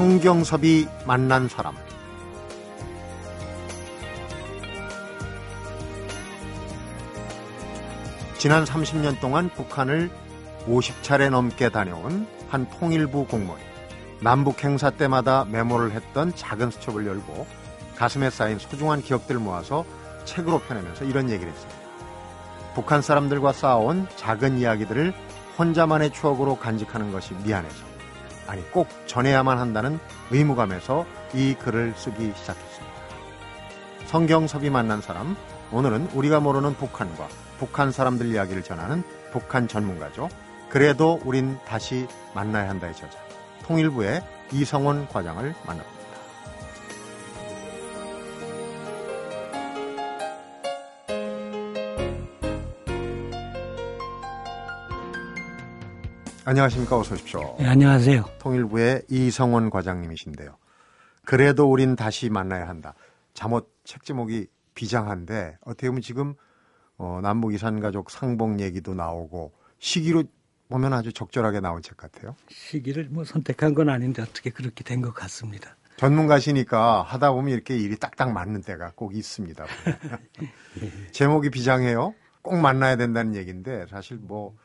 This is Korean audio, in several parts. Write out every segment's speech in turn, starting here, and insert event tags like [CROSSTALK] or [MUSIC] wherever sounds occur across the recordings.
성경섭이 만난 사람 지난 30년 동안 북한을 50차례 넘게 다녀온 한 통일부 공무원이 남북 행사 때마다 메모를 했던 작은 수첩을 열고 가슴에 쌓인 소중한 기억들을 모아서 책으로 펴내면서 이런 얘기를 했습니다. 북한 사람들과 쌓아온 작은 이야기들을 혼자만의 추억으로 간직하는 것이 미안해서 아니 꼭 전해야만 한다는 의무감에서 이 글을 쓰기 시작했습니다. 성경섭이 만난 사람 오늘은 우리가 모르는 북한과 북한 사람들 이야기를 전하는 북한 전문가죠. 그래도 우린 다시 만나야 한다의 저자 통일부의 이성원 과장을 만납니다. 안녕하십니까. 어서 오십시오. 네, 안녕하세요. 통일부의 이성원 과장님이신데요. 그래도 우린 다시 만나야 한다. 잠옷 책 제목이 비장한데 어떻게 보면 지금 어, 남북 이산 가족 상봉 얘기도 나오고 시기로 보면 아주 적절하게 나온 책 같아요. 시기를 뭐 선택한 건 아닌데 어떻게 그렇게 된 것 같습니다. 전문가시니까 하다 보면 이렇게 일이 딱딱 맞는 때가 꼭 있습니다. [LAUGHS] [LAUGHS] 제목이 비장해요. 꼭 만나야 된다는 얘기인데 사실 뭐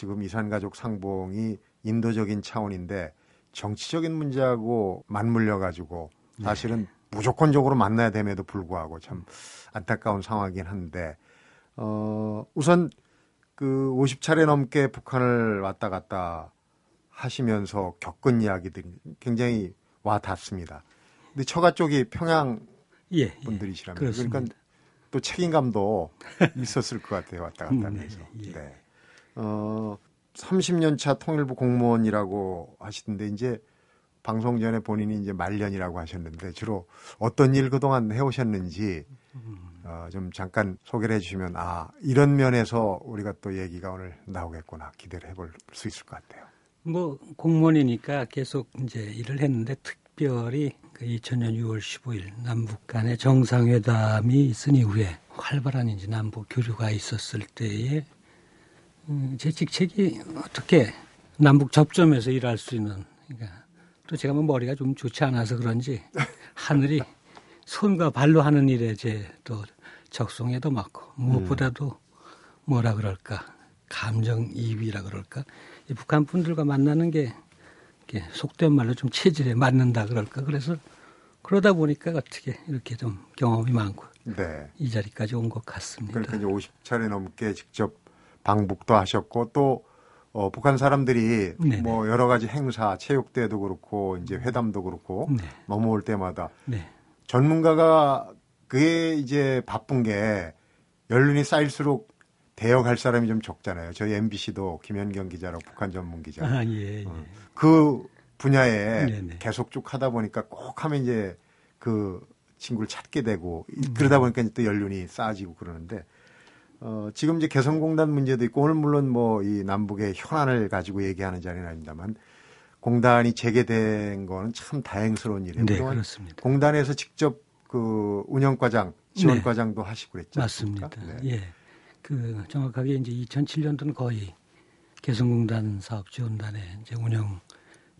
지금 이산가족 상봉이 인도적인 차원인데 정치적인 문제하고 맞물려 가지고 사실은 네. 무조건적으로 만나야 됨에도 불구하고 참 안타까운 상황이긴 한데 어 우선 그 50차례 넘게 북한을 왔다 갔다 하시면서 겪은 이야기들이 굉장히 와 닿습니다. 근데 처가 쪽이 평양 예, 예. 분들이시라면 예, 그러니까 또 책임감도 있었을 것 같아요. 왔다 갔다 음, 하면서. 네. 예. 네. 어 30년 차 통일부 공무원이라고 하시던데 이제 방송 전에 본인이 이제 말년이라고 하셨는데 주로 어떤 일 그동안 해오셨는지 어, 좀 잠깐 소개를 해주시면 아 이런 면에서 우리가 또 얘기가 오늘 나오겠구나 기대를 해볼 수 있을 것 같아요. 뭐 공무원이니까 계속 이제 일을 했는데 특별히 그 2000년 6월 15일 남북 간의 정상회담이 있은 이후에 활발한 이제 남북 교류가 있었을 때에 음, 제 직책이 어떻게 남북 접점에서 일할 수 있는 그러니까 또 제가 뭐 머리가 좀 좋지 않아서 그런지 [LAUGHS] 하늘이 손과 발로 하는 일에 제 또 적성에도 맞고 무엇보다도 뭐라 그럴까 감정이입이라 그럴까 이 북한 분들과 만나는 게 속된 말로 좀 체질에 맞는다 그럴까 그래서 그러다 보니까 어떻게 이렇게 좀 경험이 많고 네. 이 자리까지 온 것 같습니다. 그러니까 이제 50차례 넘게 직접 방북도 하셨고 또 어, 북한 사람들이 네네. 뭐 여러 가지 행사, 체육대회도 그렇고 이제 회담도 그렇고 네. 넘어올 때마다 네. 전문가가 그게 이제 바쁜 게 연륜이 쌓일수록 대여갈 사람이 좀 적잖아요. 저희 MBC도 김현경 기자라고 북한 전문 기자. 아, 예, 예. 어, 그 분야에 네네. 계속 쭉 하다 보니까 꼭 하면 이제 그 친구를 찾게 되고 음. 그러다 보니까 또 연륜이 쌓아지고 그러는데 어, 지금 이제 개성공단 문제도 있고 오늘 물론 뭐 이 남북의 현안을 가지고 얘기하는 자리는 아닙니다만 공단이 재개된 거는 참 다행스러운 일이에요. 네, 그렇습니다. 공단에서 직접 그 운영과장, 지원과장도 네. 하시고 그랬죠. 맞습니다. 네. 예. 그 정확하게 이제 2007년도는 거의 개성공단 사업지원단의 이제 운영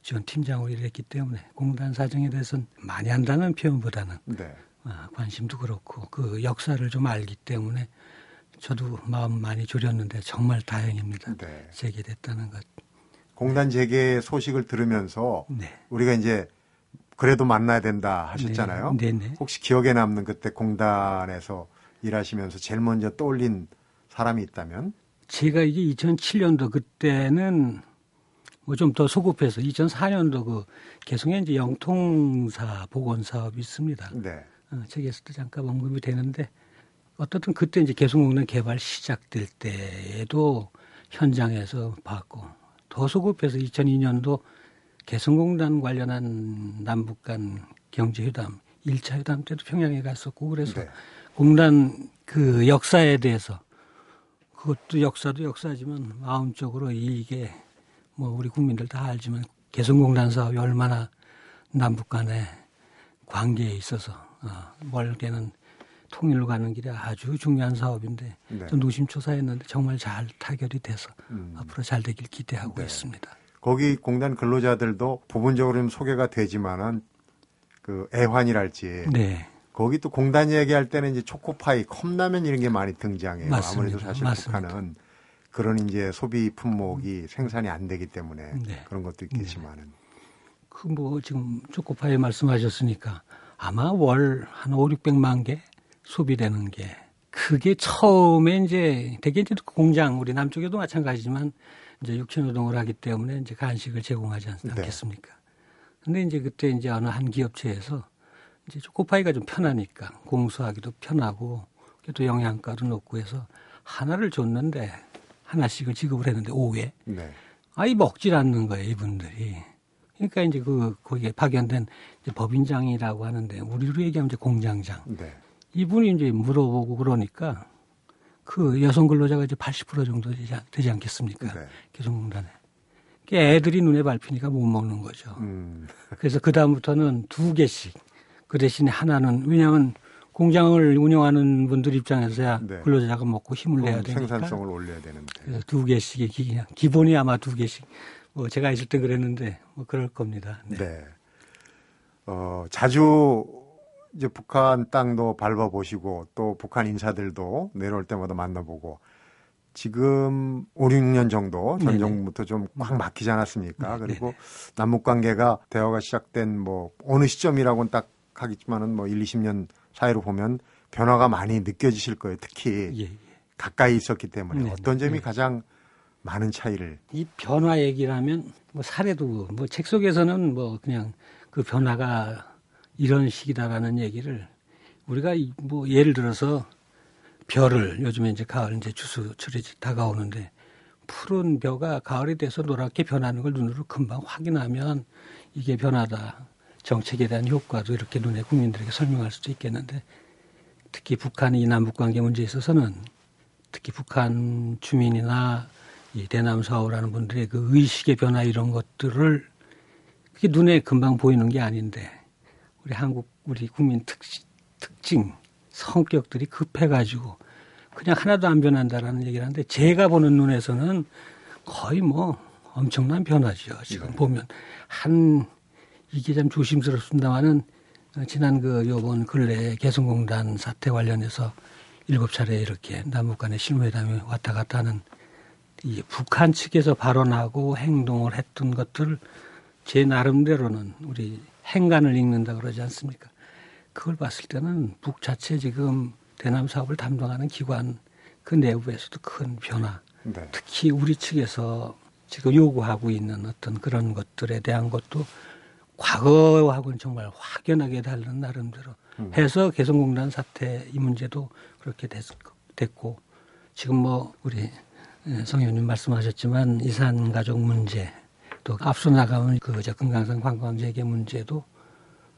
지원 팀장으로 일했기 때문에 공단 사정에 대해서는 많이 한다는 표현보다는 네. 아, 관심도 그렇고 그 역사를 좀 알기 때문에 저도 마음 많이 졸였는데 정말 다행입니다. 네. 재개됐다는 것. 공단 재개 소식을 들으면서 네. 우리가 이제 그래도 만나야 된다 하셨잖아요. 네. 네, 네. 혹시 기억에 남는 그때 공단에서 일하시면서 제일 먼저 떠올린 사람이 있다면? 제가 이게 2007년도 그때는 뭐 좀 더 소급해서 2004년도 그 개성에 이제 영통사 복원 사업이 있습니다. 네. 어, 책에서도 잠깐 언급이 되는데 어떻든 그때 이제 개성공단 개발 시작될 때에도 현장에서 봤고 더 소급해서 2002년도 개성공단 관련한 남북 간 경제회담 1차 회담 때도 평양에 갔었고 그래서 네. 공단 그 역사에 대해서 그것도 역사도 역사지만 마음적으로 이게 뭐 우리 국민들 다 알지만 개성공단 사업이 얼마나 남북 간의 관계에 있어서 어, 멀게는 통일로 가는 길에 아주 중요한 사업인데 네. 좀 노심초사했는데 정말 잘 타결이 돼서 음. 앞으로 잘 되길 기대하고 네. 있습니다. 거기 공단 근로자들도 부분적으로 좀 소개가 되지만은 그 애환이랄지 네. 거기 또 공단 얘기할 때는 이제 초코파이, 컵라면 이런 게 많이 등장해요. 맞습니다. 아무래도 사실 맞습니다. 북한은 그런 이제 소비 품목이 생산이 안 되기 때문에 네. 그런 것도 있겠지만은. 네. 그뭐 지금 초코파이 말씀하셨으니까 아마 월 한 5, 600만 개 소비되는 게 그게 처음에 이제 대개 이제 공장 우리 남쪽에도 마찬가지지만 이제 육체 노동을 하기 때문에 이제 간식을 제공하지 않, 네. 않겠습니까? 근데 이제 그때 이제 어느 한 기업체에서 이제 초코파이가 좀 편하니까 공수하기도 편하고 또 영양가도 높고 해서 하나를 줬는데 하나씩을 지급을 했는데 오후에 네. 아이 먹질 않는 거예요 이분들이 그러니까 이제 그 거기에 파견된 이제 법인장이라고 하는데 우리로 얘기하면 이제 공장장 네. 이분이 이제 물어보고 그러니까 그 여성 근로자가 이제 80% 정도 되지, 되지 않겠습니까? 네. 개성공단에. 애들이 눈에 밟히니까 못 먹는 거죠. 음. 그래서 그 다음부터는 두 개씩 그 대신에 하나는 왜냐하면 공장을 운영하는 분들 입장에서야 네. 근로자가 먹고 힘을 내야 되니까 생산성을 올려야 되는데 그래서 두 개씩이 기, 기본이 아마 두 개씩 뭐 제가 있을 때 그랬는데 뭐 그럴 겁니다. 네. 네. 어, 자주 이제 북한 땅도 밟아보시고 또 북한 인사들도 내려올 때마다 만나보고 지금 5, 6년 정도 전 정부부터 좀꽉 막히지 않았습니까? 네네. 그리고 남북 관계가 대화가 시작된 뭐 어느 시점이라고는 딱 하겠지만은 뭐 1, 20년 사이로 보면 변화가 많이 느껴지실 거예요. 특히 예, 예. 가까이 있었기 때문에 네네. 어떤 점이 네. 가장 많은 차이를 이 변화 얘기라면 뭐 사례도 뭐 책 속에서는 뭐 그냥 그 변화가 이런 식이다라는 얘기를 우리가 뭐 예를 들어서 별을 요즘에 이제 가을 이제 주수철이 다가오는데 푸른 벼가 가을이 돼서 노랗게 변하는 걸 눈으로 금방 확인하면 이게 변화다. 정책에 대한 효과도 이렇게 눈에 국민들에게 설명할 수도 있겠는데 특히 북한이 남북 관계 문제에 있어서는 특히 북한 주민이나 이 대남 사오라는 분들의 그 의식의 변화 이런 것들을 그게 눈에 금방 보이는 게 아닌데 우리 한국 우리 국민 특, 특징 성격들이 급해가지고 그냥 하나도 안 변한다라는 얘기를 하는데 제가 보는 눈에서는 거의 뭐 엄청난 변화죠. 지금 네. 보면 한 이게 참 조심스럽습니다만은 지난 그 요번 근래 개성공단 사태 관련해서 일곱 차례 이렇게 남북 간의 실무회담이 왔다 갔다 하는 이 북한 측에서 발언하고 행동을 했던 것들 제 나름대로는 우리 행간을 읽는다 그러지 않습니까? 그걸 봤을 때는 북 자체 지금 대남 사업을 담당하는 기관 그 내부에서도 큰 변화, 네. 특히 우리 측에서 지금 요구하고 있는 어떤 그런 것들에 대한 것도 과거하고는 정말 확연하게 다른 나름대로 음. 해서 개성공단 사태 이 문제도 그렇게 됐, 됐고 지금 뭐 우리 성 의원님 말씀하셨지만 이산 가족 문제 또 앞서 나가면 그저 금강산 관광재개 문제도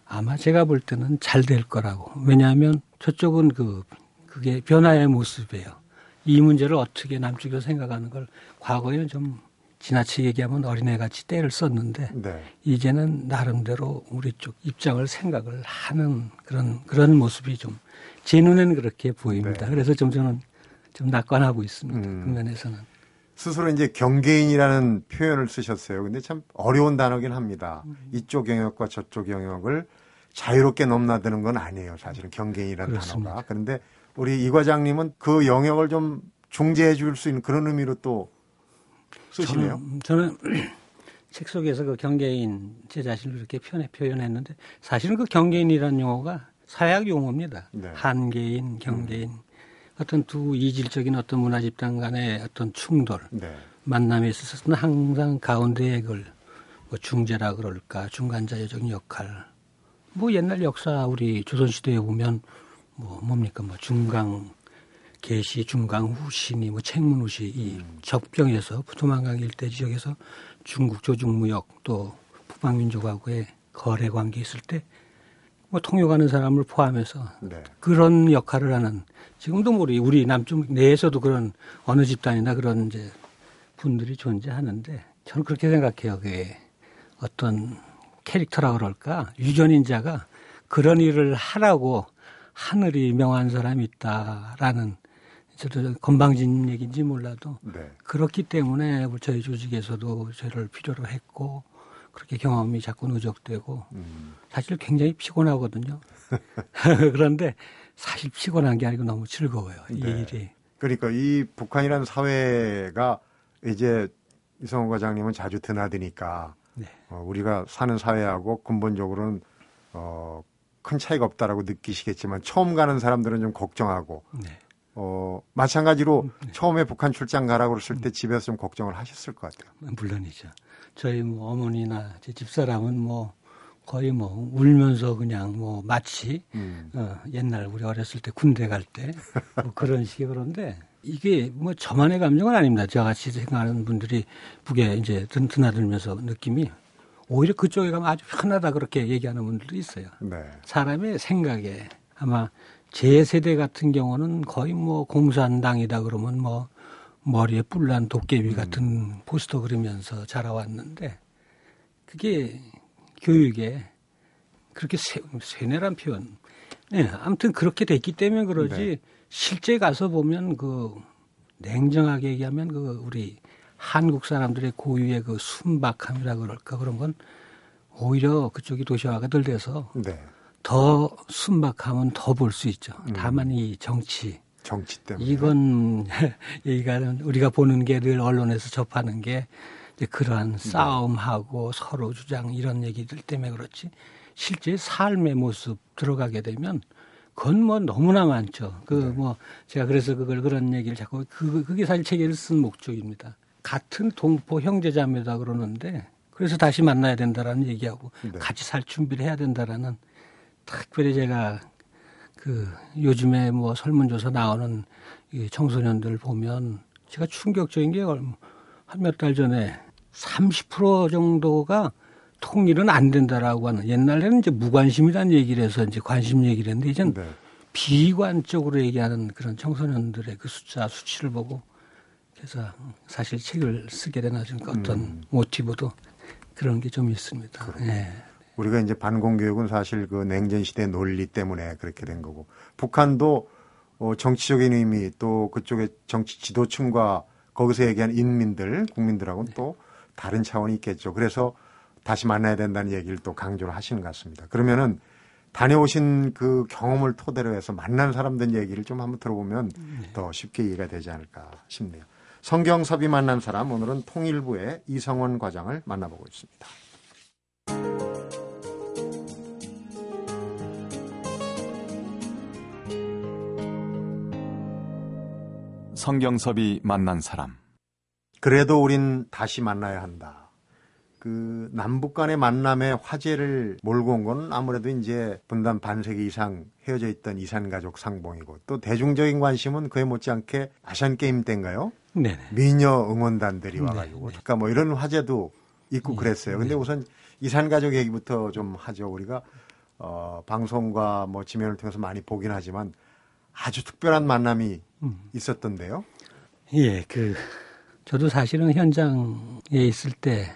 아마 제가 볼 때는 잘 될 거라고. 왜냐하면 저쪽은 그 그게 변화의 모습이에요. 이 문제를 어떻게 남쪽에서 생각하는 걸 과거에는 좀 지나치게 얘기하면 어린애같이 때를 썼는데 네. 이제는 나름대로 우리 쪽 입장을 생각을 하는 그런 그런 모습이 좀 제 눈에는 그렇게 보입니다. 네. 그래서 좀 저는 좀 낙관하고 있습니다. 음. 그 면에서는. 스스로 이제 경계인이라는 표현을 쓰셨어요. 근데 참 어려운 단어긴 합니다. 음. 이쪽 영역과 저쪽 영역을 자유롭게 넘나드는 건 아니에요. 사실은 경계인이라는 그렇습니다. 단어가. 그런데 우리 이 과장님은 그 영역을 좀 중재해 줄 수 있는 그런 의미로 또 쓰시네요. 저는, 저는 [CLEARS THROAT] 책 속에서 그 경계인 제 자신을 이렇게 표현해, 표현했는데 사실은 그 경계인이라는 용어가 사약 용어입니다. 네. 한계인, 경계인. 음. 어떤 두 이질적인 어떤 문화 집단 간의 어떤 충돌, 네. 만남에 있어서는 항상 가운데에 그걸 뭐 중재라 그럴까, 중간자적 역할. 뭐 옛날 역사 우리 조선시대에 보면 뭐 뭡니까, 뭐 중강, 개시, 중강, 후신이, 뭐 책문후시 이 음. 적병에서 부두만강 일대 지역에서 중국 조중무역 또 북방민족하고의 거래 관계 있을 때 뭐 통역하는 사람을 포함해서 네. 그런 역할을 하는 지금도 우리 우리 남쪽 내에서도 그런 어느 집단이나 그런 이제 분들이 존재하는데 저는 그렇게 생각해요. 그게 어떤 캐릭터라 그럴까 유전인자가 그런 일을 하라고 하늘이 명한 사람이 있다라는 저도 건방진 얘기인지 몰라도 네. 그렇기 때문에 저희 조직에서도 저를 필요로 했고 그렇게 경험이 자꾸 누적되고 음. 사실 굉장히 피곤하거든요. [LAUGHS] [LAUGHS] 그런데 사실 피곤한 게 아니고 너무 즐거워요. 이 네. 일이. 그러니까 이 북한이라는 사회가 이제 이성호 과장님은 자주 드나드니까 네. 어, 우리가 사는 사회하고 근본적으로는 어, 큰 차이가 없다라고 느끼시겠지만 처음 가는 사람들은 좀 걱정하고 네. 어, 마찬가지로 네. 처음에 북한 출장 가라고 그랬을 때 집에서 좀 걱정을 하셨을 것 같아요. 물론이죠. 저희 뭐 어머니나 제 집사람은 뭐 거의 뭐 울면서 그냥 뭐 마치 음. 어, 옛날 우리 어렸을 때 군대 갈 때 뭐 그런 식의 그런데 이게 뭐 저만의 감정은 아닙니다. 저같이 생각하는 분들이 북에 이제 드나들면서 느낌이 오히려 그쪽에 가면 아주 편하다 그렇게 얘기하는 분들도 있어요. 네. 사람의 생각에 아마 제 세대 같은 경우는 거의 뭐 공산당이다 그러면 뭐 머리에 뿔난 도깨비 음. 같은 포스터 그리면서 자라왔는데 그게 교육에 그렇게 세, 세뇌란 표현. 네, 아무튼 그렇게 됐기 때문에 그러지 네. 실제 가서 보면 그 냉정하게 얘기하면 그 우리 한국 사람들의 고유의 그 순박함이라 그럴까 그런 건 오히려 그쪽이 도시화가 덜 돼서 네. 더 순박함은 더 볼 수 있죠. 음. 다만 이 정치 정치 때문에 이건 [LAUGHS] 얘기가 우리가 보는 게 늘 언론에서 접하는 게 이제 그러한 네. 싸움하고 서로 주장 이런 얘기들 때문에 그렇지 실제 삶의 모습 들어가게 되면 그건 뭐 너무나 많죠. 그뭐 네. 뭐 제가 그래서 그걸 그런 얘기를 자꾸 그 그게 사실 책을 쓴 목적입니다. 같은 동포 형제자매다 그러는데 그래서 다시 만나야 된다라는 얘기하고 네. 같이 살 준비를 해야 된다라는 특별히 제가 그 요즘에 뭐 설문조사 나오는 이 청소년들 보면 제가 충격적인 게 한 몇 달 전에 30% 정도가 통일은 안 된다라고 하는 옛날에는 이제 무관심이라는 얘기를 해서 이제 관심 얘기를 했는데 이젠 네. 비관적으로 얘기하는 그런 청소년들의 그 숫자 수치를 보고 그래서 사실 책을 쓰게 된 어떤 음. 모티브도 그런 게 좀 있습니다. 예. 우리가 이제 반공교육은 사실 그 냉전 시대 논리 때문에 그렇게 된 거고 북한도 어, 정치적인 의미 또 그쪽의 정치 지도층과 거기서 얘기한 인민들 국민들하고는 네. 또 다른 차원이 있겠죠. 그래서 다시 만나야 된다는 얘기를 또 강조를 하시는 것 같습니다. 그러면은 다녀오신 그 경험을 토대로 해서 만난 사람들 얘기를 좀 한번 들어보면 네. 더 쉽게 이해가 되지 않을까 싶네요. 성경섭이 만난 사람 오늘은 통일부의 이성원 과장을 만나보고 있습니다. 성경섭이 만난 사람. 그래도 우린 다시 만나야 한다. 그 남북 간의 만남에 화제를 몰고 온 건 아무래도 이제 분단 반세기 이상 헤어져 있던 이산 가족 상봉이고 또 대중적인 관심은 그에 못지않게 아시안 게임 때인가요? 네. 미녀 응원단들이 네, 와가지고 네네. 그러니까 뭐 이런 화제도 있고 네. 그랬어요. 근데 네. 우선 이산 가족 얘기부터 좀 하죠. 우리가 어 방송과 뭐 지면을 통해서 많이 보긴 하지만 아주 특별한 만남이 음. 있었던데요. 예, 그 저도 사실은 현장에 있을 때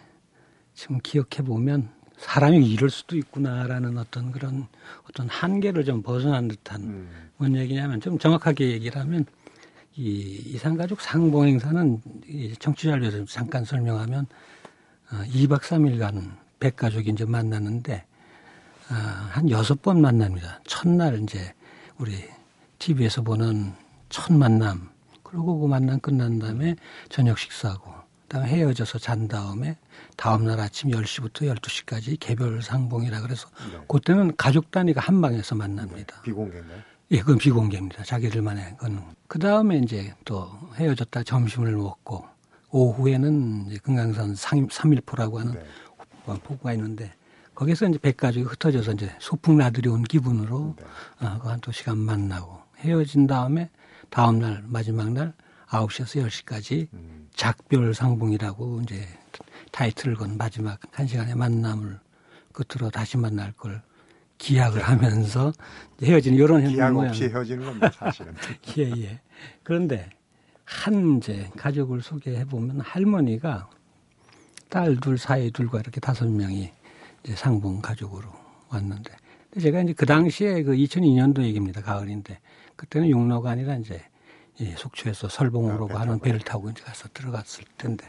지금 기억해 보면 사람이 이럴 수도 있구나라는 어떤 그런 어떤 한계를 좀 벗어난 듯한 음. 뭔 얘기냐면 좀 정확하게 얘기를 하면 이 이산가족 상봉 행사는 이 정치자를 위해서 잠깐 설명하면 어, 2박 3일간 백가족이 이제 만났는데 어, 한 여섯 번 만납니다. 첫날 이제 우리 TV에서 보는 첫 만남 그리고 그 만남 끝난 다음에 저녁 식사하고 그다음에 헤어져서 잔 다음에 다음 날 아침 10시부터 12시까지 개별 상봉이라 그래서 네. 그때는 가족 단위가 한 방에서 만납니다. 네. 비공개인가요? 예, 그건 비공개입니다. 자기들만의 그건. 그 다음에 이제 또 헤어졌다 점심을 먹고 오후에는 이제 금강산 3일포라고 하는 네. 폭포가 있는데 거기서 이제 백가족이 흩어져서 이제 소풍 나들이 온 기분으로 네. 어, 그 한두 시간 만나고 헤어진 다음에 다음 날 마지막 날 9시에서 10시까지 음. 작별 상봉이라고 이제 타이틀을 건 마지막 한 시간의 만남을 끝으로 다시 만날 걸 기약을 네. 하면서 헤어지는 이런 기약 없이 헤어지는 겁니다 사실은. [LAUGHS] 예 예. 그런데 한 이제 가족을 소개해 보면 할머니가 딸 둘, 사이 둘과 이렇게 다섯 명이 이제 상봉 가족으로 왔는데 제가 이제 그 당시에 그 2002년도 얘기입니다. 가을인데 그때는 육로가 아니라 이제 예, 속초에서 설봉으로 아, 하는 배를 타고 이제 가서 들어갔을 텐데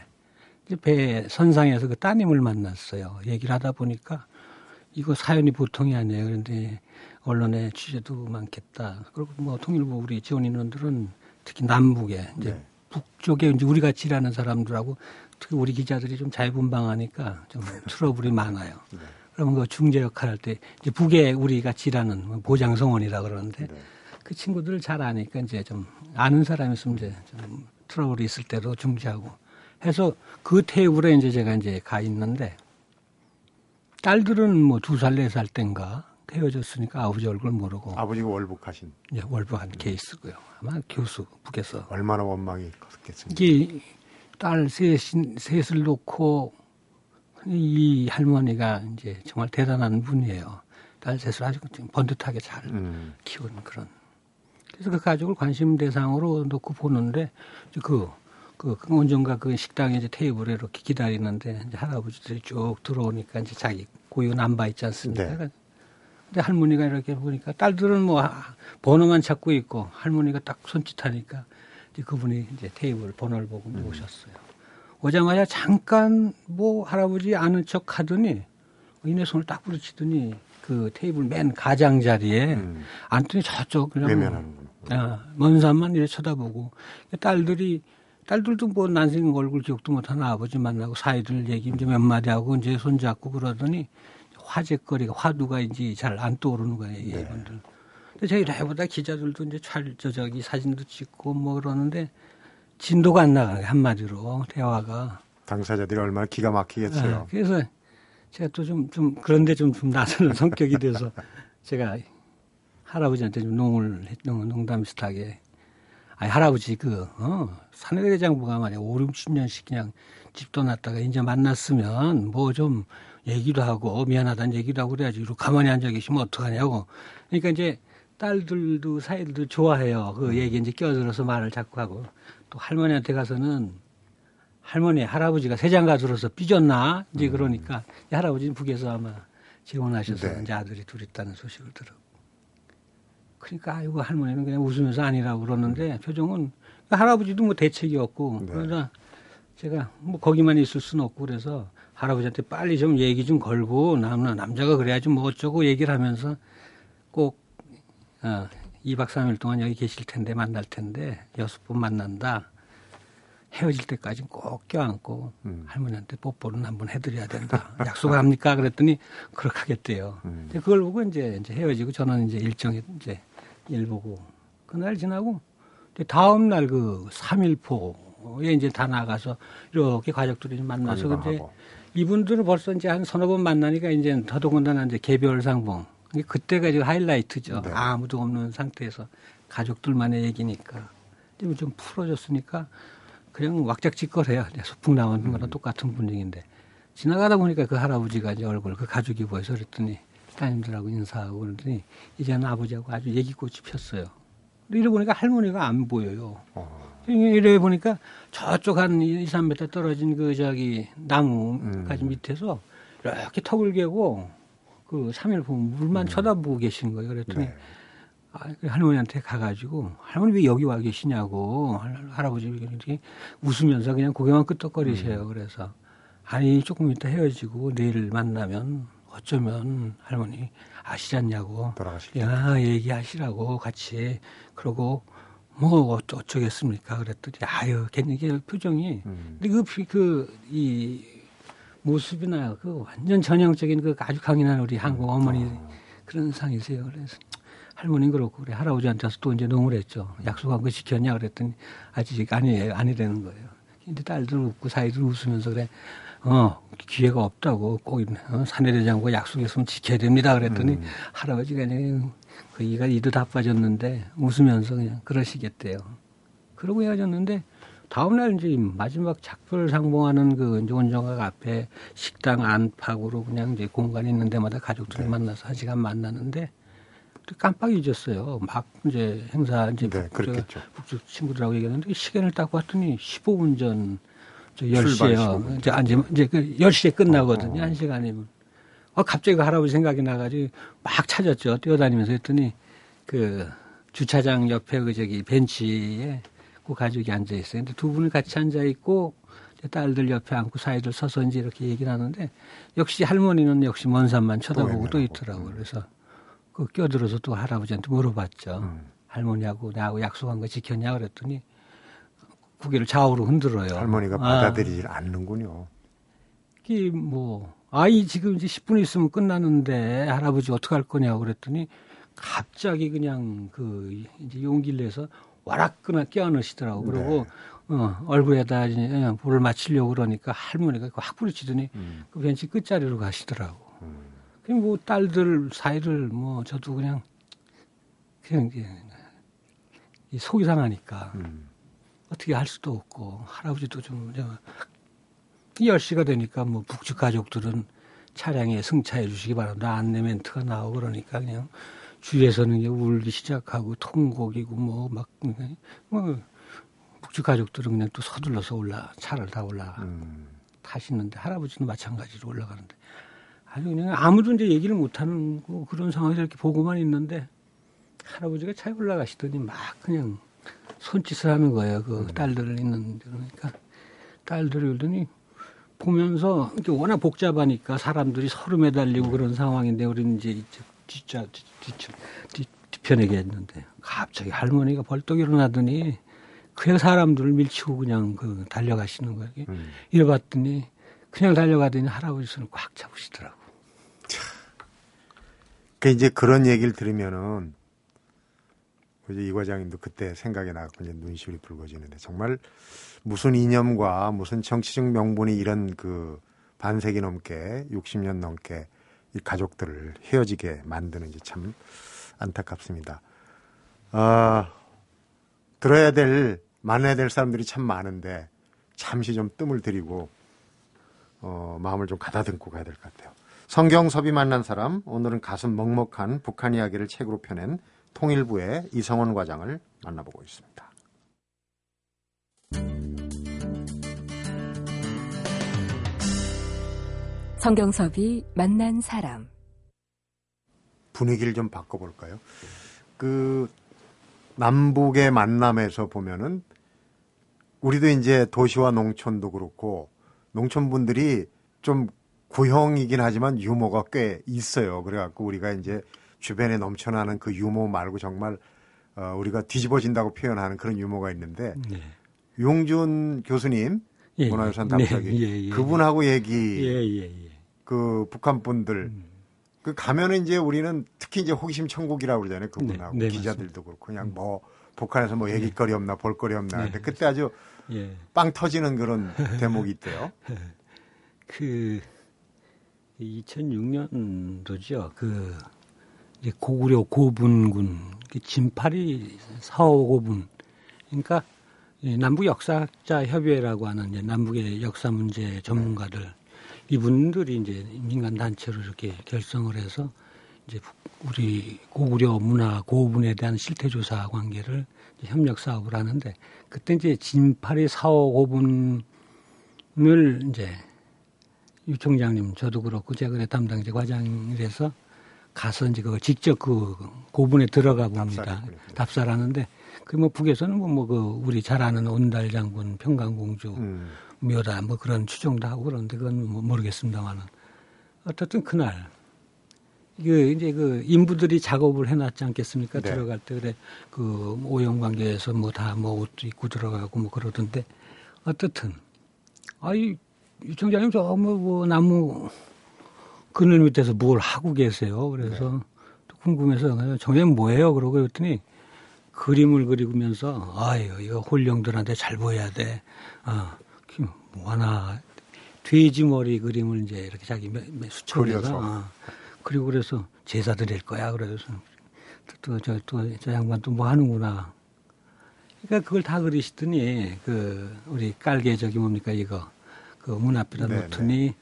이제 배 선상에서 그 따님을 만났어요. 얘기를 하다 보니까 이거 사연이 보통이 아니에요. 그런데 언론에 취재도 많겠다. 그리고 뭐 통일부 우리 지원 인원들은 특히 남북에 이제 네. 북쪽에 이제 우리 같이 일하는 사람들하고 특히 우리 기자들이 좀 자유분방하니까 좀 [LAUGHS] 트러블이 많아요. 네. 그러면 그 중재 역할 할 때 이제 북에 우리 같이 일하는 뭐 보장성원이라 그러는데 네. 그 친구들을 잘 아니까 이제 좀 아는 사람이 있으면 이제 좀 트러블이 있을 때도 중재하고 해서 그 테이블에 이제 제가 이제 가 있는데 딸들은 뭐 두 살, 네 살 땐가 헤어졌으니까 아버지 얼굴 모르고. 아버지가 월북하신? 예, 월북한 케이스고요. 아마 교수, 북에서. 얼마나 원망이 컸겠습니까? 이게 딸 셋, 셋을 놓고 이 할머니가 이제 정말 대단한 분이에요. 딸 셋을 아주 번듯하게 잘 음. 키운 그런. 그래서 그 가족을 관심 대상으로 놓고 보는데 그, 그, 그 언젠가 그 식당에 이제 테이블에 이렇게 기다리는데 이제 할아버지들이 쭉 들어오니까 이제 자기 고유 남바 있지 않습니까? 네. 근데 할머니가 이렇게 보니까 딸들은 뭐 번호만 찾고 있고 할머니가 딱 손짓하니까 이제 그분이 이제 테이블 번호를 보고 음. 오셨어요. 오자마자 잠깐 뭐 할아버지 아는 척 하더니 이내 손을 딱 부딪히더니 그 테이블 맨 가장자리에 음. 앉더니 저쪽 그냥 외면하는구나. 아, 먼 산만 이렇게 쳐다보고 딸들이 딸들도 뭐 난생 얼굴 기억도 못하는 아버지 만나고 사이들 얘기 이제 몇 마디 하고 이제 손 잡고 그러더니 화제거리가 화두가 이제 잘 안 떠오르는 거예요 네. 이분들. 근데 저희 라이브다 기자들도 이제 찰, 저, 저기 사진도 찍고 뭐 그러는데 진도가 안 나가요 한마디로 대화가. 당사자들이 얼마나 기가 막히겠어요. 아, 그래서 제가 또 좀, 좀, 그런데 좀, 좀 나서는 [LAUGHS] 성격이 돼서 제가 할아버지한테 좀 농을, 농, 농담 비슷하게. 아니, 할아버지 그, 어, 사내대장부가 말이야. 5, 60년씩 그냥 집도 났다가 이제 만났으면 뭐 좀 얘기도 하고 미안하다는 얘기도 하고 그래야지. 이렇게 가만히 앉아 계시면 어떡하냐고. 그러니까 이제 딸들도 사이들도 좋아해요. 그 음. 얘기 이제 끼어들어서 말을 자꾸 하고. 또 할머니한테 가서는 할머니, 할아버지가 세장가들어서 삐졌나? 이제 음. 그러니까 할아버지는 북에서 아마 재혼하셔서 네. 이제 아들이 둘 있다는 소식을 들어. 그러니까 아이고 할머니는 그냥 웃으면서 아니라고 그러는데 음. 표정은 할아버지도 뭐 대책이 없고 네. 그러자 제가 뭐 거기만 있을 수는 없고 그래서 할아버지한테 빨리 좀 얘기 좀 걸고 남, 남자가 그래야지 뭐 어쩌고 얘기를 하면서 꼭 어, 2박 3일 동안 여기 계실 텐데 만날 텐데 여섯 번 만난다. 헤어질 때까지 꼭 껴안고 음. 할머니한테 뽀뽀는 한번 해드려야 된다. [LAUGHS] 약속을 합니까? 그랬더니 그렇게 하겠대요. 음. 그걸 보고 이제, 이제 헤어지고 저는 이제 일정에 이제 일 보고 그날 지나고 다음 날그 3일포에 이제 다 나가서 이렇게 가족들이 만나서 근데 이분들은 벌써 이제 한 서너 번 만나니까 이제 더더군다나 이제 개별 상봉. 그때가 지금 하이라이트죠. 네. 아무도 없는 상태에서 가족들만의 얘기니까. 좀 풀어졌으니까 그냥 왁작지껄해요. 소풍 나오는 음. 거랑 똑같은 분위기인데 지나가다 보니까 그 할아버지가 이제 얼굴 그 가족이 보여서 그랬더니 따님들하고 인사하고 그러더니 이제는 아버지하고 아주 얘기꽃이 폈어요. 이래 보니까 할머니가 안 보여요. 어. 이래 보니까 저쪽 한 2, 3m 떨어진 그 저기 나무까지 음. 밑에서 이렇게 턱을 개고 그 3일 보면 물만 음. 쳐다보고 계신 거예요. 그랬더니 네. 아, 그 할머니한테 가가지고 할머니 왜 여기 와 계시냐고 할아버지 이렇게 웃으면서 그냥 고개만 끄덕거리세요. 음. 그래서 아니 조금 이따 헤어지고 내일 만나면 어쩌면 할머니 아시지 않냐고 돌아가시야 얘기하시라고 같이 그러고 뭐 어쩌겠습니까 그랬더니 아유 괜히 표정이 음. 근데 그그이 그 모습이나 그 완전 전형적인 그 아주 강인한 우리 한국 어머니 어. 그런 상이세요 그래서 할머니는 그렇고 그래 할아버지한테서 또 이제 농을 했죠. 약속한 거 지켰냐 그랬더니 아직 아니에요. 아니라는 거예요. 근데 딸들 웃고 사이들 웃으면서 그래. 어 기회가 없다고 꼭 어, 사내대장과 약속했으면 지켜야 됩니다. 그랬더니 음. 할아버지가 그냥 그 이가 이도 다 빠졌는데 웃으면서 그냥 그러시겠대요. 그러고 헤어졌는데 다음날 이제 마지막 작별 상봉하는 그 원정각 앞에 식당 안팎으로 그냥 이제 공간이 있는 데마다 가족들을 네. 만나서 한 시간 만나는데 깜빡 잊었어요. 막 이제 행사 이제 네, 그렇겠죠. 북쪽 친구들하고 얘기했는데 시간을 딱 봤더니 15분 전 10시에요. 이제, 이제, 이제 그 10시에 끝나거든요. 어, 어. 1시간이면. 어, 갑자기 그 할아버지 생각이 나가지고 막 찾았죠. 뛰어다니면서 했더니 그 주차장 옆에 그 저기 벤치에 그 가족이 앉아 있어요. 근데 두 분이 같이 앉아 있고 딸들 옆에 앉고 사이들 서서 이제 이렇게 얘기를 하는데 역시 할머니는 역시 먼 산만 쳐다보고 또 있더라고요. 그래서 그 껴들어서 또 할아버지한테 물어봤죠. 음. 할머니하고 나하고 약속한 거 지켰냐 그랬더니 고개를 좌우로 흔들어요. 할머니가 아. 받아들이질 아. 않는군요. 이게 뭐 아이 지금 이제 10분 있으면 끝나는데 할아버지 어떻게 할 거냐고 그랬더니 갑자기 그냥 그 이제 용기를 내서 와락그나 껴안으시더라고. 그러고 네. 어, 얼굴에다 그냥 볼을 맞추려고 그러니까 할머니가 확 부딪히더니 음. 그 벤치 끝자리로 가시더라고. 음. 그냥 뭐 딸들 사이를 뭐 저도 그냥 그냥 이제 속이 상하니까 음. 어떻게 할 수도 없고 할아버지도 좀 10시가 되니까 뭐 북측 가족들은 차량에 승차해 주시기 바랍니다. 안내 멘트가 나오고 그러니까 그냥 주위에서는 울기 시작하고 통곡이고 뭐 막 뭐 북측 가족들은 그냥 또 서둘러서 올라 차를 다 올라 음. 타시는데 할아버지는 마찬가지로 올라가는데 아주 그냥 아무도 이제 얘기를 못하는 그런 상황에서 이렇게 보고만 있는데 할아버지가 차에 올라가시더니 막 그냥 손짓을 하는 거예요. 그 음. 딸들 있는 그러니까 딸들이 그러더니 보면서 이렇게 워낙 복잡하니까 사람들이 서로 매달리고 그런 상황인데 우리는 이제 진짜 뒤편에 계셨는데 갑자기 할머니가 벌떡 일어나더니 그냥 사람들을 밀치고 그냥 그 달려가시는 거예요. 음. 이래 봤더니 그냥 달려가더니 할아버지 손을 꽉 잡으시더라고. 그 이제 그런 얘기를 들으면은 이제 이 과장님도 그때 생각이 나고 이제 눈시울이 붉어지는데 정말 무슨 이념과 무슨 정치적 명분이 이런 그 반세기 넘게 60년 넘게 이 가족들을 헤어지게 만드는지 참 안타깝습니다. 아, 들어야 될, 만나야 될 사람들이 참 많은데 잠시 좀 뜸을 들이고 어, 마음을 좀 가다듬고 가야 될 것 같아요. 성경섭이 만난 사람, 오늘은 가슴 먹먹한 북한 이야기를 책으로 펴낸 통일부의 이성원 과장을 만나보고 있습니다. 성경섭이 만난 사람 분위기를 좀 바꿔볼까요? 그 남북의 만남에서 보면은 우리도 이제 도시와 농촌도 그렇고 농촌분들이 좀 구형이긴 하지만 유머가 꽤 있어요. 그래갖고 우리가 이제 주변에 넘쳐나는 그 유머 말고 정말 어, 우리가 뒤집어진다고 표현하는 그런 유머가 있는데 네. 용준 교수님 예, 예. 문화유산 담당이 네, 예, 예, 그분하고 얘기 예, 예, 그 북한 분들 음. 그 가면은 이제 우리는 특히 이제 호기심 천국이라고 그러잖아요. 그분하고 네, 네, 기자들도 그렇고 그냥 음. 뭐 북한에서 뭐 얘기거리 없나 볼거리 없나. 근데 그때 아주 빵 터지는 그런 [LAUGHS] 대목이 있대요. [LAUGHS] 그 2006년도죠. 그 이제 고구려 고분군 진팔이 사오고분 그러니까 남북 역사학자 협의회라고 하는 이제 남북의 역사 문제 전문가들 이분들이 이제 민간 단체로 이렇게 결성을 해서 이제 우리 고구려 문화 고분에 대한 실태 조사 관계를 협력 사업을 하는데 그때 이제 진팔이 사오 고분을 이제 유 총장님 저도 그렇고 제가 그래 담당자 과장이라서 가서 이제 그 직접 그 고분에 들어가 봅니다. 답사하는데 그 뭐 북에서는 뭐, 뭐그 우리 잘 아는 온달 장군 평강공주 음. 묘다 뭐 그런 추정도 하고 그러는데 그건 뭐 모르겠습니다만은 어쨌든 그날 그 이제 그 인부들이 작업을 해놨지 않겠습니까? 네. 들어갈 때 그래 그 오염 관계에서 뭐 다뭐 뭐 옷도 입고 들어가고 뭐 그러던데 어떻든 아이 유청장님 저뭐 뭐 나무 그늘 밑에서 뭘 하고 계세요. 그래서 네. 궁금해서 정말 뭐예요? 그러고 그랬더니 그림을 그리면서 아유 이거 홀령들한테 잘 보여야 돼. 아 뭐 하나 돼지 머리 그림을 이제 이렇게 자기 수첩에서 아, 그리고 그래서 제사 드릴 거야. 그래서 또 저 또 저 양반 또 뭐 하는구나. 그러니까 그걸 다 그리시더니 그 우리 깔개 저기 뭡니까 이거 그 문 앞에다 네, 놓더니 네.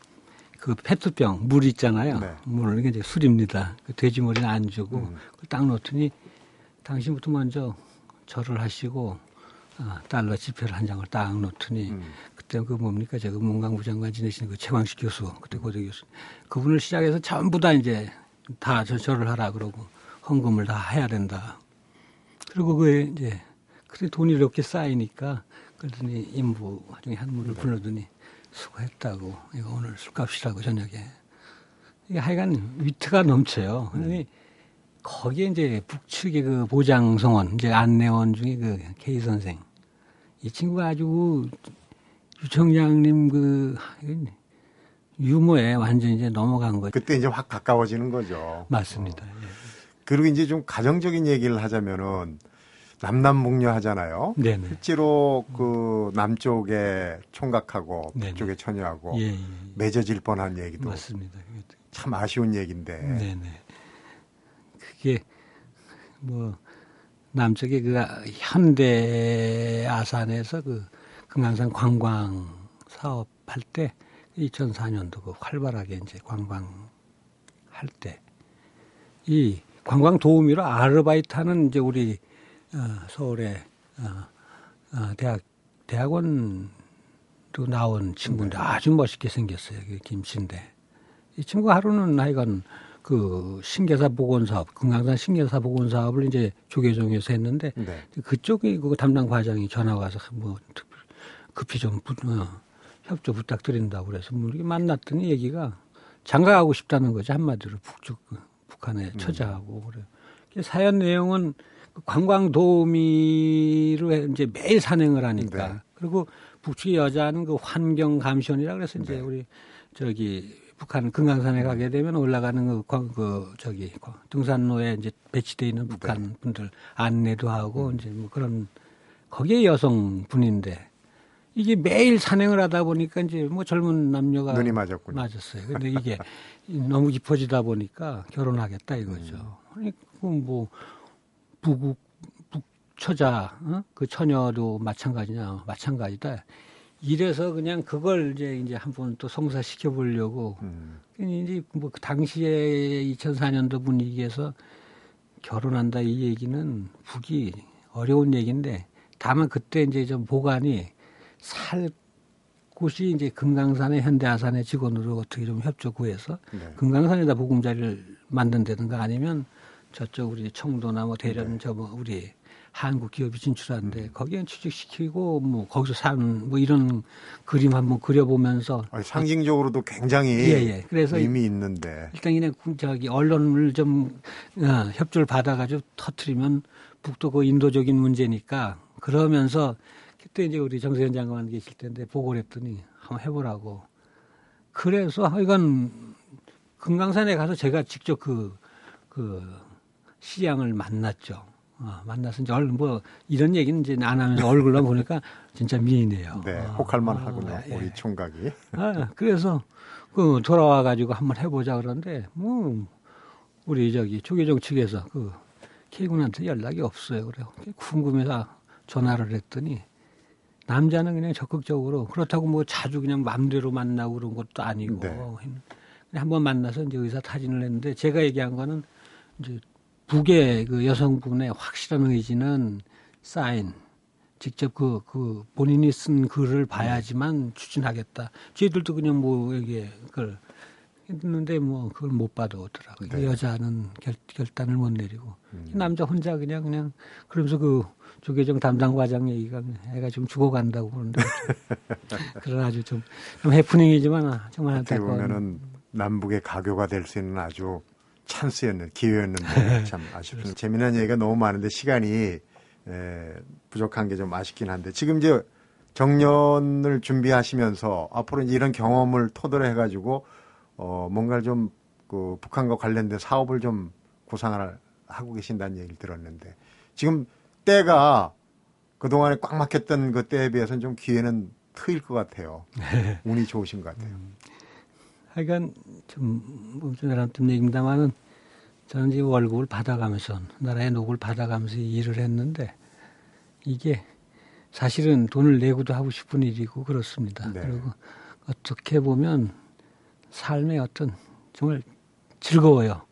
그 페트병 물 있잖아요. 네. 물 이게 이제 술입니다. 그 돼지 머리는 안 주고 음. 딱 놓더니 당신부터 먼저 절을 하시고 어, 달러 지폐를 한 장을 딱 놓더니 음. 그때 그 뭡니까 제가 문광부 장관 지내시는 그 최광식 교수 그때 고대 교수 그분을 시작해서 전부 다 이제 다 저, 절을 하라 그러고 헌금을 다 해야 된다. 그리고 그 이제 그래 돈이 이렇게 쌓이니까 그러더니 인부 중에 한 분을 네. 불러더니 수고했다고 이거 오늘 술값이라고 저녁에 이게 하여간 위트가 넘쳐요. 그러니 음. 거기에 이제 북측의 그 보장성원 이제 안내원 중에 그 K 선생 이 친구가 아주 유청장님 그 유머에 완전 이제 넘어간 거죠. 그때 이제 확 가까워지는 거죠. 맞습니다. 어. 예. 그리고 이제 좀 가정적인 얘기를 하자면은 남남북녀 하잖아요. 네네. 실제로 그 남쪽에 총각하고 북쪽에 처녀하고 예, 예. 맺어질 뻔한 얘기도 맞습니다. 참 아쉬운 얘기인데. 네네. 그게 뭐 남쪽에 그 현대 아산에서 그 금강산 관광 사업할 때 2004년도 그 활발하게 이제 관광 할 때 이 관광 도우미로 아르바이트 하는 이제 우리 어, 서울의 어, 어, 대학 대학원도 나온 친구인데 네. 아주 멋있게 생겼어요. 그 김씨인데 이 친구 하루는 하여간 그 신계사 보건 사업, 금강산 신계사 보건 사업을 이제 조계종에서 했는데 네. 그쪽에 그 담당 과장이 전화 와서 뭐 급히 좀 어, 협조 부탁드린다고 그래서 뭐 이렇게 만났더니 얘기가 장가가고 싶다는 거죠 한마디로 북쪽 북한에 음. 처자하고 그래. 사연 내용은 그 관광 도우미로 이제 매일 산행을 하니까 네. 그리고 북측의 여자는 그 환경 감시원이라 그래서 이제 네. 우리 저기 북한 금강산에 가게 되면 올라가는 그, 그 저기 등산로에 이제 배치돼 있는 북한 네. 분들 안내도 하고 음. 이제 뭐 그런 거기에 여성 분인데 이게 매일 산행을 하다 보니까 이제 뭐 젊은 남녀가 눈이 맞았군요. 맞았어요. 근데 이게 너무 깊어지다 보니까 결혼하겠다 이거죠. 음. 뭐 부국 북처자 어? 그 처녀도 마찬가지냐 마찬가지다. 이래서 그냥 그걸 이제 이제 한번 또 성사시켜 보려고 음. 이제 뭐 그 당시에 2004년도 분위기에서 결혼한다 이 얘기는 북이 어려운 얘기인데 다만 그때 이제 좀 보관이 살 곳이 이제 금강산의 현대아산의 직원으로 어떻게 좀 협조 구해서 네. 금강산에다 보금자리를 만든다든가 아니면 저쪽 우리 청도나 뭐 대련 네. 저뭐 우리 한국 기업이 진출하는데 음. 거기에 취직시키고 뭐 거기서 사는 뭐 이런 그림 한번 그려보면서 아니, 상징적으로도 굉장히 예, 예. 그래서 의미 있는데 일단 그냥 저기 언론을 좀 어, 협조를 받아가지고 터트리면 북도 그 인도적인 문제니까 그러면서 그때 이제 우리 정세현 장관 계실 텐데 보고를 했더니 한번 해보라고 그래서 하여간 금강산에 가서 제가 직접 그, 그 시장을 만났죠. 어, 만나서 이제 얼, 뭐 이런 얘기는 이제 안 하면서 얼굴로 보니까 진짜 미인이에요. 네, 어, 혹할만 하군요. 어, 우리 예. 총각이. 아, 그래서 그 돌아와 가지고 한번 해보자 그러는데 뭐 우리 저기 조계종 측에서 그 K군한테 연락이 없어요. 그래요. 궁금해서 전화를 했더니 남자는 그냥 적극적으로 그렇다고 뭐 자주 그냥 맘대로 만나고 그런 것도 아니고 네. 한번 만나서 이제 의사 타진을 했는데 제가 얘기한 거는 이제 북의 그 여성분의 확실한 의지는 사인, 직접 그, 그 본인이 쓴 글을 봐야지만 추진하겠다. 저희들도 그냥 뭐 여기에 그걸 했는데 뭐 그걸 못 받아오더라고요. 네. 여자는 결, 결단을 못 내리고 음. 남자 혼자 그냥 그냥 그러면서 그 조계정 담당 과장 얘기가 애가 좀 죽어간다고 그러는데 [LAUGHS] 그런 아주 좀, 좀 해프닝이지만 정말 어떻게 보면은 남북의 가교가 될 수 있는 아주 찬스였는 기회였는데 [LAUGHS] 참 아쉽습니다. 재미난 얘기가 너무 많은데 시간이 에, 부족한 게 좀 아쉽긴 한데 지금 이제 정년을 준비하시면서 앞으로 이제 이런 경험을 토대로 해가지고 어 뭔가를 좀그 북한과 관련된 사업을 좀 구상을 하고 계신다는 얘기를 들었는데 지금 때가 그동안에 꽉 막혔던 그 때에 비해서는 좀 기회는 트일 것 같아요. [LAUGHS] 운이 좋으신 것 같아요. 음. 하여간 좀 우리나라 좀 얘기입니다만은 저는 이제 월급을 받아가면서 나라의 녹을 받아가면서 일을 했는데 이게 사실은 돈을 내고도 하고 싶은 일이고 그렇습니다. 네. 그리고 어떻게 보면 삶의 어떤 정말 즐거워요.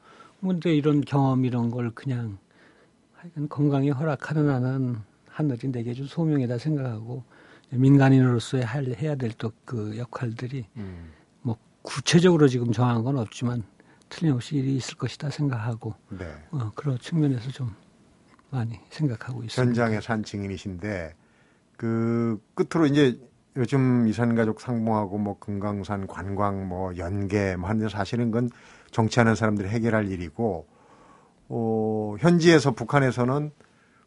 근데 이런 경험 이런 걸 그냥 하여간 건강에 허락하는 한은 하늘이 내게 준 소명이다 생각하고 민간인으로서의 할, 해야 될 또 그 역할들이 음. 구체적으로 지금 정한 건 없지만 틀림없이 일이 있을 것이다 생각하고 네. 어, 그런 측면에서 좀 많이 생각하고 있습니다. 현장에 산 증인이신데 그 끝으로 이제 요즘 이산가족 상봉하고 뭐 금강산 관광 뭐 연계 뭐 하는데 사실은 그건 정치하는 사람들이 해결할 일이고 어 현지에서 북한에서는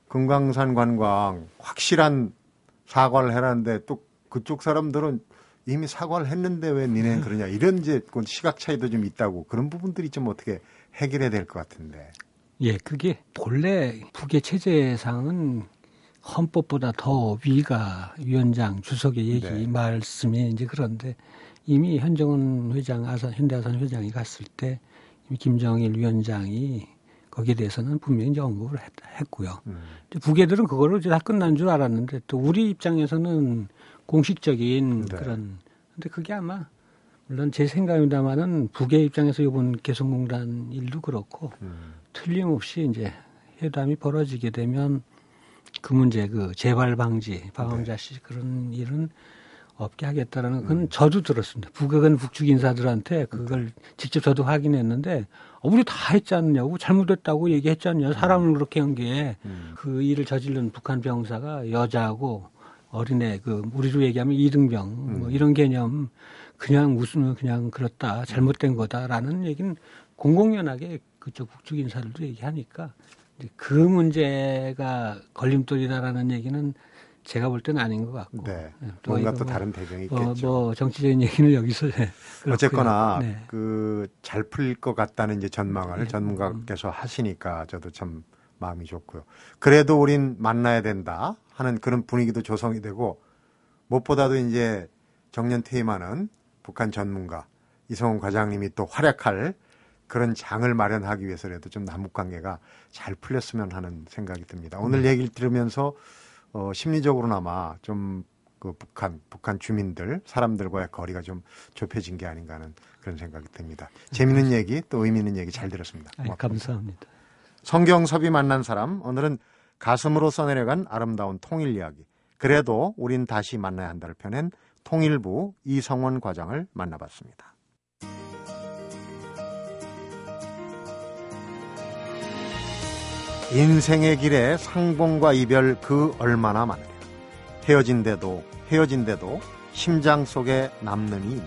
금강산 관광 확실한 사과를 해라는데 또 그쪽 사람들은 이미 사과를 했는데 왜 니네는 [LAUGHS] 그러냐 이런 이제 그 시각 차이도 좀 있다고 그런 부분들이 좀 어떻게 해결해야 될 것 같은데. 예, 그게 본래 북의 체제상은 헌법보다 더 위가 위원장 주석의 얘기 네. 말씀이 이제 그런데 이미 현정은 회장 아산 현대아산 회장이 갔을 때 이미 김정일 위원장이 거기에 대해서는 분명히 이제 언급을 했, 고요 음. 북애들은 그거를 이제 다 끝난 줄 알았는데 또 우리 입장에서는 공식적인 네. 그런 근데 그게 아마 물론 제 생각입니다만은 북의 입장에서 이번 개성공단 일도 그렇고 음. 틀림없이 이제 회담이 벌어지게 되면 그 문제 그 재발 방지 방황자씨 네. 그런 일은 없게 하겠다라는 그건 음. 저도 들었습니다. 북핵은 북측 인사들한테 그걸 네. 직접 저도 확인했는데 어, 우리 다 했지 않냐고 잘못했다고 얘기했지 않냐 사람을 그렇게 한 게그 음. 그 일을 저지른 북한 병사가 여자하고 어린애 그 우리로 얘기하면 이등병 음. 뭐 이런 개념 그냥 무슨 그냥 그렇다 잘못된 거다라는 얘기는 공공연하게 그쪽 북측 인사들도 얘기하니까 그 문제가 걸림돌이다라는 얘기는 제가 볼 때는 아닌 것 같고. 네. 네 뭔가 또 뭐, 다른 배경이 뭐, 있겠죠. 뭐 정치적인 얘기는 여기서 네. 어쨌거나 네. 그잘 풀릴 것 같다는 이제 전망을 네. 전문가께서 하시니까 저도 참 마음이 좋고요. 그래도 우린 만나야 된다 하는 그런 분위기도 조성이 되고 무엇보다도 이제 정년 퇴임하는 북한 전문가 이성훈 과장님이 또 활약할 그런 장을 마련하기 위해서라도 좀 남북 관계가 잘 풀렸으면 하는 생각이 듭니다. 오늘 네. 얘기를 들으면서 어, 심리적으로나마 좀 그 북한, 북한 주민들, 사람들과의 거리가 좀 좁혀진 게 아닌가 하는 그런 생각이 듭니다. 재미있는 얘기, 또 의미 있는 얘기 잘 들었습니다. 아니, 감사합니다. 성경섭이 만난 사람, 오늘은 가슴으로 써내려간 아름다운 통일 이야기. 그래도 우린 다시 만나야 한다를 펴낸 통일부 이성원 과장을 만나봤습니다. 인생의 길에 상봉과 이별 그 얼마나 많으냐. 헤어진데도 헤어진데도 심장 속에 남는 이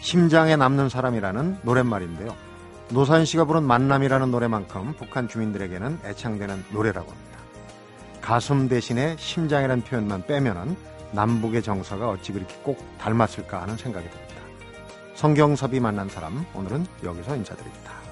심장에 남는 사람이라는 노랫말인데요. 노산 씨가 부른 만남이라는 노래만큼 북한 주민들에게는 애창되는 노래라고 합니다. 가슴 대신에 심장이라는 표현만 빼면은 남북의 정서가 어찌 그렇게 꼭 닮았을까 하는 생각이 듭니다. 성경섭이 만난 사람 오늘은 여기서 인사드립니다.